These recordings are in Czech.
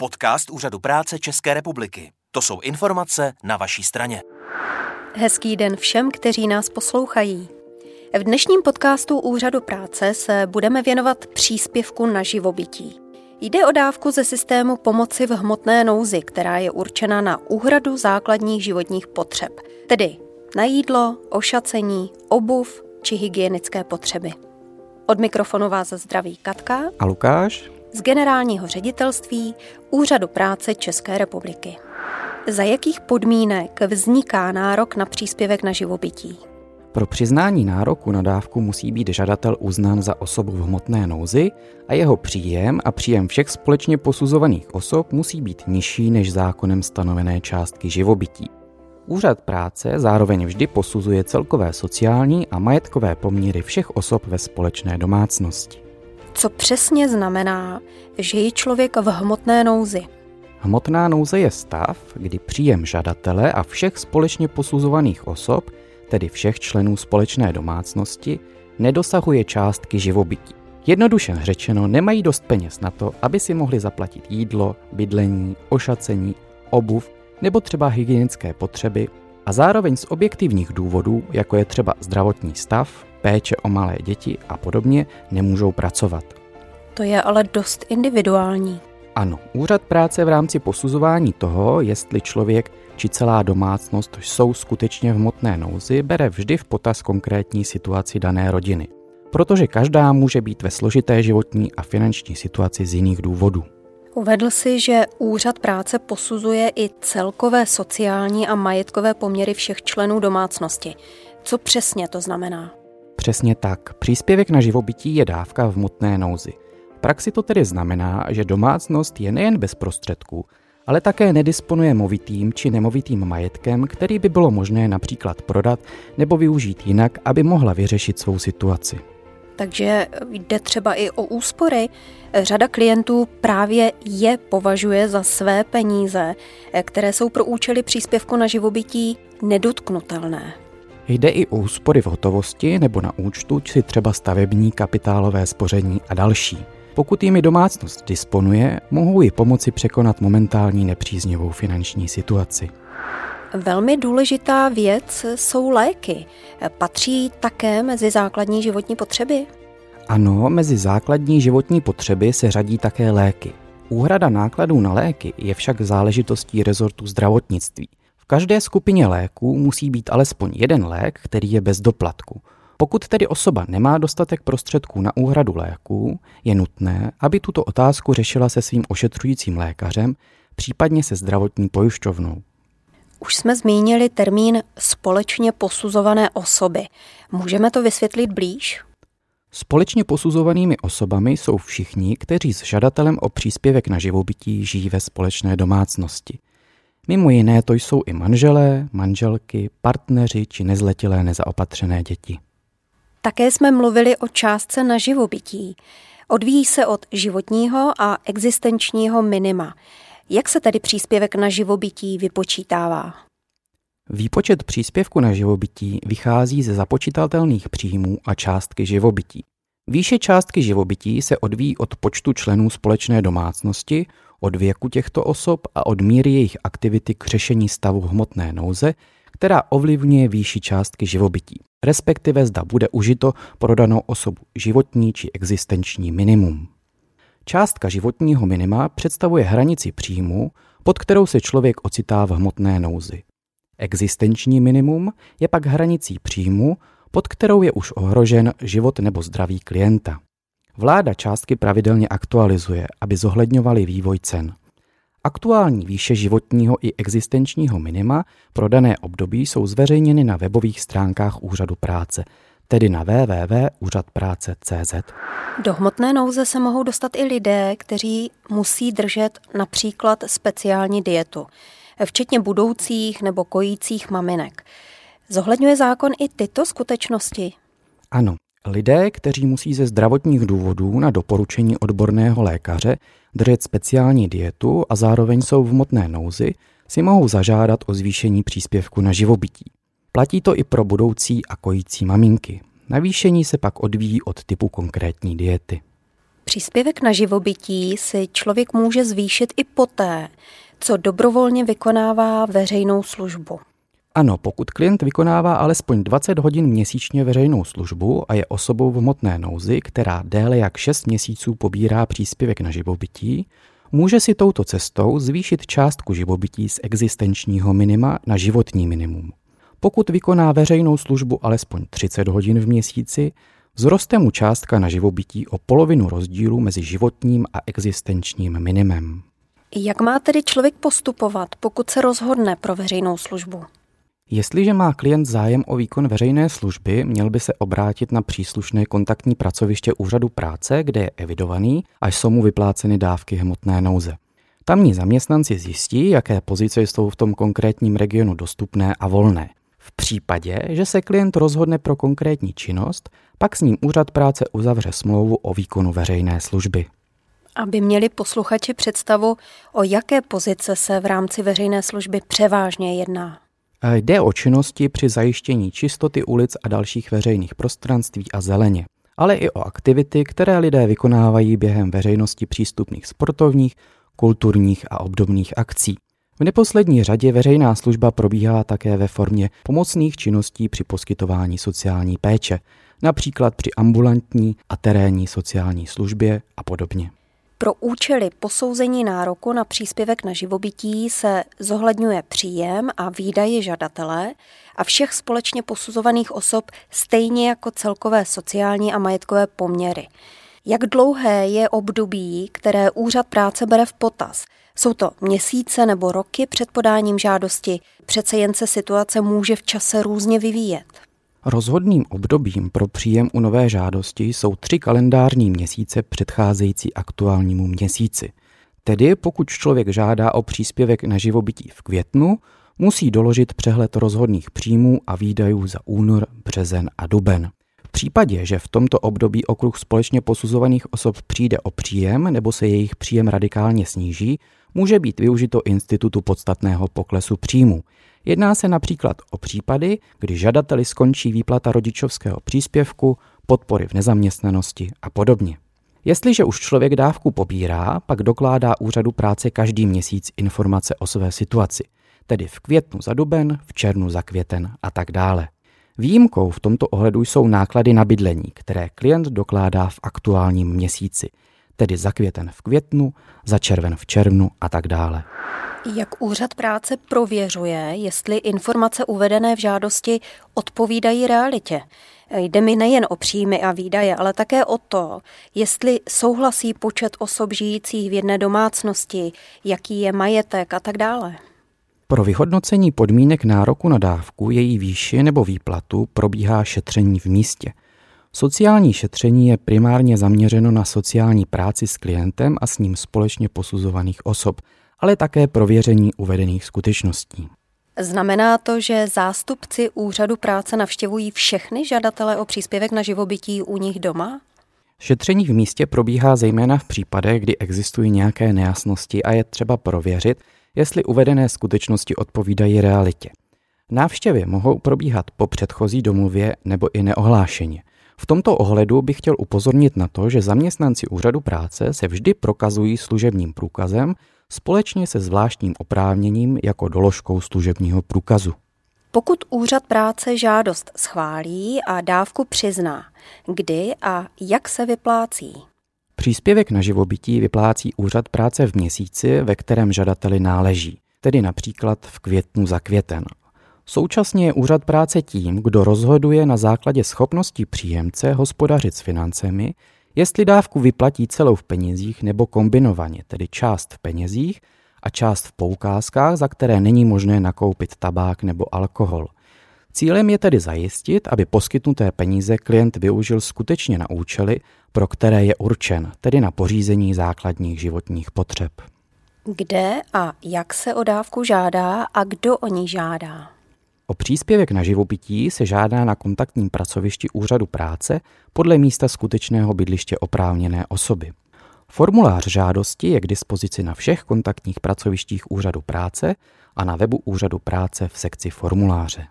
Podcast Úřadu práce České republiky. To jsou informace na vaší straně. Hezký den všem, kteří nás poslouchají. V dnešním podcastu Úřadu práce se budeme věnovat příspěvku na živobytí. Jde o dávku ze systému pomoci v hmotné nouzi, která je určena na úhradu základních životních potřeb, tedy na jídlo, ošacení, obuv či hygienické potřeby. Od mikrofonu vás zdraví Katka a Lukáš z generálního ředitelství Úřadu práce České republiky. Za jakých podmínek vzniká nárok na příspěvek na živobytí? Pro přiznání nároku na dávku musí být žadatel uznán za osobu v hmotné nouzi a jeho příjem a příjem všech společně posuzovaných osob musí být nižší než zákonem stanovené částky živobytí. Úřad práce zároveň vždy posuzuje celkové sociální a majetkové poměry všech osob ve společné domácnosti. Co přesně znamená, že je člověk v hmotné nouzi? Hmotná nouze je stav, kdy příjem žadatele a všech společně posuzovaných osob, tedy všech členů společné domácnosti, nedosahuje částky živobytí. Jednoduše řečeno, nemají dost peněz na to, aby si mohli zaplatit jídlo, bydlení, ošacení, obuv nebo třeba hygienické potřeby a zároveň z objektivních důvodů, jako je třeba zdravotní stav, péče o malé děti a podobně, nemůžou pracovat. To je ale dost individuální. Ano, úřad práce v rámci posuzování toho, jestli člověk či celá domácnost jsou skutečně v hmotné nouzi, bere vždy v potaz konkrétní situaci dané rodiny. Protože každá může být ve složité životní a finanční situaci z jiných důvodů. Uvedl si, že úřad práce posuzuje i celkové sociální a majetkové poměry všech členů domácnosti. Co přesně to znamená? Přesně tak. Příspěvek na živobytí je dávka v mutné nouzi. V praxi to tedy znamená, že domácnost je nejen bez prostředků, ale také nedisponuje movitým či nemovitým majetkem, který by bylo možné například prodat nebo využít jinak, aby mohla vyřešit svou situaci. Takže jde třeba i o úspory. Řada klientů právě je považuje za své peníze, které jsou pro účely příspěvku na živobytí nedotknutelné. Jde i o úspory v hotovosti nebo na účtu, či třeba stavební, kapitálové spoření a další. Pokud jimi domácnost disponuje, mohou ji pomoci překonat momentální nepříznivou finanční situaci. Velmi důležitá věc jsou léky. Patří také mezi základní životní potřeby? Ano, mezi základní životní potřeby se řadí také léky. Úhrada nákladů na léky je však záležitostí rezortu zdravotnictví každé skupině léků musí být alespoň jeden lék, který je bez doplatku. Pokud tedy osoba nemá dostatek prostředků na úhradu léků, je nutné, aby tuto otázku řešila se svým ošetřujícím lékařem, případně se zdravotní pojišťovnou. Už jsme zmínili termín společně posuzované osoby. Můžeme to vysvětlit blíž? Společně posuzovanými osobami jsou všichni, kteří s žadatelem o příspěvek na živobytí žijí ve společné domácnosti. Mimo jiné to jsou i manželé, manželky, partneři či nezletilé nezaopatřené děti. Také jsme mluvili o částce na živobytí. Odvíjí se od životního a existenčního minima. Jak se tedy příspěvek na živobytí vypočítává? Výpočet příspěvku na živobytí vychází ze započítatelných příjmů a částky živobytí. Výše částky živobytí se odvíjí od počtu členů společné domácnosti, od věku těchto osob a od míry jejich aktivity k řešení stavu hmotné nouze, která ovlivňuje výši částky živobytí, respektive zda bude užito pro danou osobu životní či existenční minimum. Částka životního minima představuje hranici příjmu, pod kterou se člověk ocitá v hmotné nouzi. Existenční minimum je pak hranicí příjmu, pod kterou je už ohrožen život nebo zdraví klienta. Vláda částky pravidelně aktualizuje, aby zohledňovaly vývoj cen. Aktuální výše životního i existenčního minima pro dané období jsou zveřejněny na webových stránkách Úřadu práce, tedy na www.úřadpráce.cz. Do hmotné nouze se mohou dostat i lidé, kteří musí držet například speciální dietu, včetně budoucích nebo kojících maminek. Zohledňuje zákon i tyto skutečnosti? Ano, Lidé, kteří musí ze zdravotních důvodů na doporučení odborného lékaře držet speciální dietu a zároveň jsou v motné nouzi, si mohou zažádat o zvýšení příspěvku na živobytí. Platí to i pro budoucí a kojící maminky. Navýšení se pak odvíjí od typu konkrétní diety. Příspěvek na živobytí si člověk může zvýšit i poté, co dobrovolně vykonává veřejnou službu. Ano, pokud klient vykonává alespoň 20 hodin měsíčně veřejnou službu a je osobou v hmotné nouzi, která déle jak 6 měsíců pobírá příspěvek na živobytí, může si touto cestou zvýšit částku živobytí z existenčního minima na životní minimum. Pokud vykoná veřejnou službu alespoň 30 hodin v měsíci, vzroste mu částka na živobytí o polovinu rozdílu mezi životním a existenčním minimem. Jak má tedy člověk postupovat, pokud se rozhodne pro veřejnou službu? Jestliže má klient zájem o výkon veřejné služby, měl by se obrátit na příslušné kontaktní pracoviště úřadu práce, kde je evidovaný, až jsou mu vypláceny dávky hmotné nouze. Tamní zaměstnanci zjistí, jaké pozice jsou v tom konkrétním regionu dostupné a volné. V případě, že se klient rozhodne pro konkrétní činnost, pak s ním úřad práce uzavře smlouvu o výkonu veřejné služby. Aby měli posluchači představu, o jaké pozice se v rámci veřejné služby převážně jedná. Jde o činnosti při zajištění čistoty ulic a dalších veřejných prostranství a zeleně, ale i o aktivity, které lidé vykonávají během veřejnosti přístupných sportovních, kulturních a obdobných akcí. V neposlední řadě veřejná služba probíhá také ve formě pomocných činností při poskytování sociální péče, například při ambulantní a terénní sociální službě a podobně. Pro účely posouzení nároku na příspěvek na živobytí se zohledňuje příjem a výdaje žadatele a všech společně posuzovaných osob stejně jako celkové sociální a majetkové poměry. Jak dlouhé je období, které úřad práce bere v potaz? Jsou to měsíce nebo roky před podáním žádosti? Přece jen se situace může v čase různě vyvíjet. Rozhodným obdobím pro příjem u nové žádosti jsou tři kalendářní měsíce předcházející aktuálnímu měsíci. Tedy pokud člověk žádá o příspěvek na živobytí v květnu, musí doložit přehled rozhodných příjmů a výdajů za únor, březen a duben. V případě, že v tomto období okruh společně posuzovaných osob přijde o příjem nebo se jejich příjem radikálně sníží, může být využito institutu podstatného poklesu příjmu. Jedná se například o případy, kdy žadateli skončí výplata rodičovského příspěvku, podpory v nezaměstnanosti a podobně. Jestliže už člověk dávku pobírá, pak dokládá úřadu práce každý měsíc informace o své situaci, tedy v květnu za duben, v červnu za květen a tak dále. Výjimkou v tomto ohledu jsou náklady na bydlení, které klient dokládá v aktuálním měsíci, tedy za květen v květnu, za červen v červnu a tak dále. Jak úřad práce prověřuje, jestli informace uvedené v žádosti odpovídají realitě? Jde mi nejen o příjmy a výdaje, ale také o to, jestli souhlasí počet osob žijících v jedné domácnosti, jaký je majetek a tak dále. Pro vyhodnocení podmínek nároku na dávku, její výši nebo výplatu probíhá šetření v místě. Sociální šetření je primárně zaměřeno na sociální práci s klientem a s ním společně posuzovaných osob, ale také prověření uvedených skutečností. Znamená to, že zástupci úřadu práce navštěvují všechny žadatele o příspěvek na živobytí u nich doma? Šetření v místě probíhá zejména v případech, kdy existují nějaké nejasnosti a je třeba prověřit, jestli uvedené skutečnosti odpovídají realitě. Návštěvy mohou probíhat po předchozí domluvě nebo i neohlášeně. V tomto ohledu bych chtěl upozornit na to, že zaměstnanci úřadu práce se vždy prokazují služebním průkazem společně se zvláštním oprávněním jako doložkou služebního průkazu. Pokud úřad práce žádost schválí a dávku přizná, kdy a jak se vyplácí? Příspěvek na živobytí vyplácí úřad práce v měsíci, ve kterém žadateli náleží, tedy například v květnu za květen. Současně je úřad práce tím, kdo rozhoduje na základě schopnosti příjemce hospodařit s financemi, jestli dávku vyplatí celou v penězích nebo kombinovaně, tedy část v penězích a část v poukázkách, za které není možné nakoupit tabák nebo alkohol. Cílem je tedy zajistit, aby poskytnuté peníze klient využil skutečně na účely, pro které je určen, tedy na pořízení základních životních potřeb. Kde a jak se o dávku žádá a kdo o ní žádá? O příspěvek na živobytí se žádá na kontaktním pracovišti úřadu práce podle místa skutečného bydliště oprávněné osoby. Formulář žádosti je k dispozici na všech kontaktních pracovištích úřadu práce a na webu úřadu práce v sekci formuláře.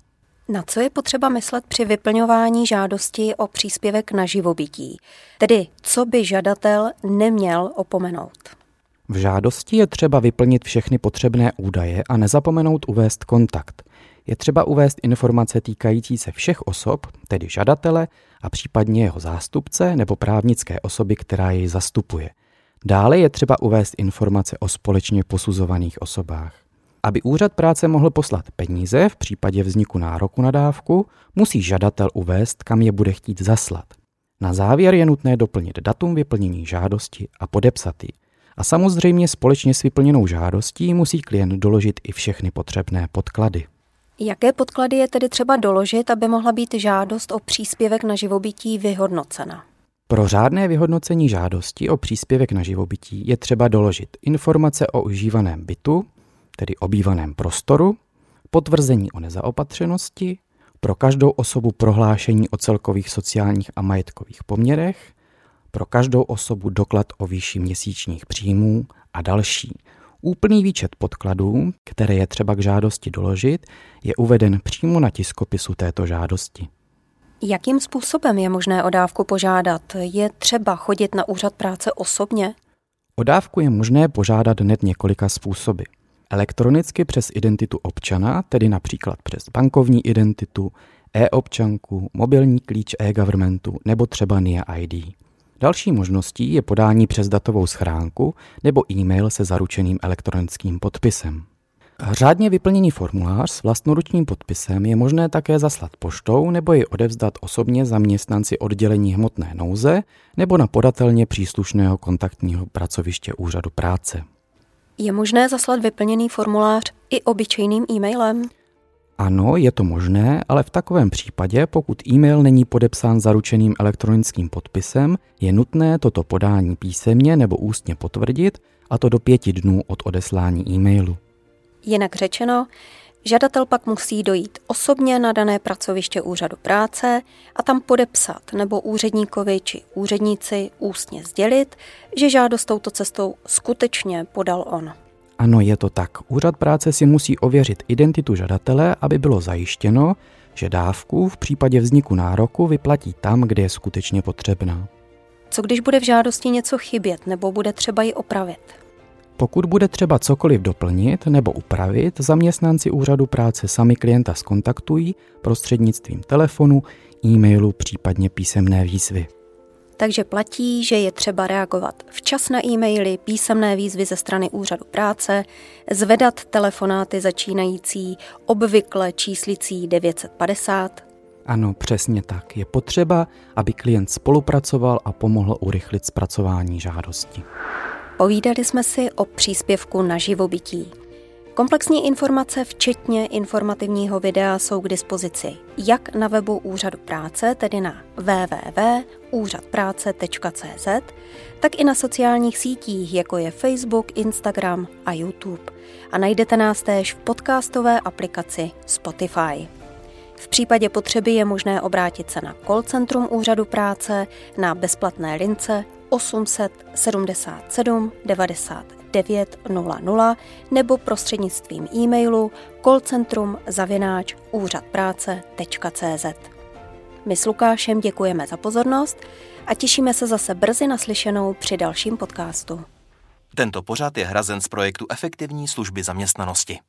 Na co je potřeba myslet při vyplňování žádosti o příspěvek na živobytí? Tedy, co by žadatel neměl opomenout? V žádosti je třeba vyplnit všechny potřebné údaje a nezapomenout uvést kontakt. Je třeba uvést informace týkající se všech osob, tedy žadatele a případně jeho zástupce nebo právnické osoby, která jej zastupuje. Dále je třeba uvést informace o společně posuzovaných osobách. Aby úřad práce mohl poslat peníze v případě vzniku nároku na dávku, musí žadatel uvést, kam je bude chtít zaslat. Na závěr je nutné doplnit datum vyplnění žádosti a podepsat ji. A samozřejmě společně s vyplněnou žádostí musí klient doložit i všechny potřebné podklady. Jaké podklady je tedy třeba doložit, aby mohla být žádost o příspěvek na živobytí vyhodnocena? Pro řádné vyhodnocení žádosti o příspěvek na živobytí je třeba doložit informace o užívaném bytu, tedy obývaném prostoru, potvrzení o nezaopatřenosti, pro každou osobu prohlášení o celkových sociálních a majetkových poměrech, pro každou osobu doklad o výši měsíčních příjmů a další. Úplný výčet podkladů, které je třeba k žádosti doložit, je uveden přímo na tiskopisu této žádosti. Jakým způsobem je možné o dávku požádat? Je třeba chodit na úřad práce osobně? O dávku je možné požádat hned několika způsoby. Elektronicky přes identitu občana, tedy například přes bankovní identitu, e-občanku, mobilní klíč e-governmentu nebo třeba NIA ID. Další možností je podání přes datovou schránku nebo e-mail se zaručeným elektronickým podpisem. Řádně vyplněný formulář s vlastnoručním podpisem je možné také zaslat poštou nebo ji odevzdat osobně zaměstnanci oddělení hmotné nouze nebo na podatelně příslušného kontaktního pracoviště úřadu práce. Je možné zaslat vyplněný formulář i obyčejným e-mailem? Ano, je to možné, ale v takovém případě, pokud e-mail není podepsán zaručeným elektronickým podpisem, je nutné toto podání písemně nebo ústně potvrdit, a to do pěti dnů od odeslání e-mailu. Jinak řečeno, žadatel pak musí dojít osobně na dané pracoviště úřadu práce a tam podepsat nebo úředníkovi či úředníci ústně sdělit, že žádost touto cestou skutečně podal on. Ano, je to tak. Úřad práce si musí ověřit identitu žadatele, aby bylo zajištěno, že dávku v případě vzniku nároku vyplatí tam, kde je skutečně potřebná. Co když bude v žádosti něco chybět nebo bude třeba ji opravit? Pokud bude třeba cokoliv doplnit nebo upravit, zaměstnanci úřadu práce sami klienta skontaktují prostřednictvím telefonu, e-mailu, případně písemné výzvy. Takže platí, že je třeba reagovat včas na e-maily, písemné výzvy ze strany úřadu práce, zvedat telefonáty začínající obvykle číslicí 950. Ano, přesně tak. Je potřeba, aby klient spolupracoval a pomohl urychlit zpracování žádosti. Povídali jsme si o příspěvku na živobytí. Komplexní informace, včetně informativního videa, jsou k dispozici jak na webu Úřadu práce, tedy na www.úřadpráce.cz, tak i na sociálních sítích, jako je Facebook, Instagram a YouTube. A najdete nás též v podcastové aplikaci Spotify. V případě potřeby je možné obrátit se na call centrum Úřadu práce na bezplatné lince 877 90 900 nebo prostřednictvím e-mailu callcentrum zavináč úřadpráce.cz. My s Lukášem děkujeme za pozornost a těšíme se zase brzy naslyšenou při dalším podcastu. Tento pořad je hrazen z projektu Efektivní služby zaměstnanosti.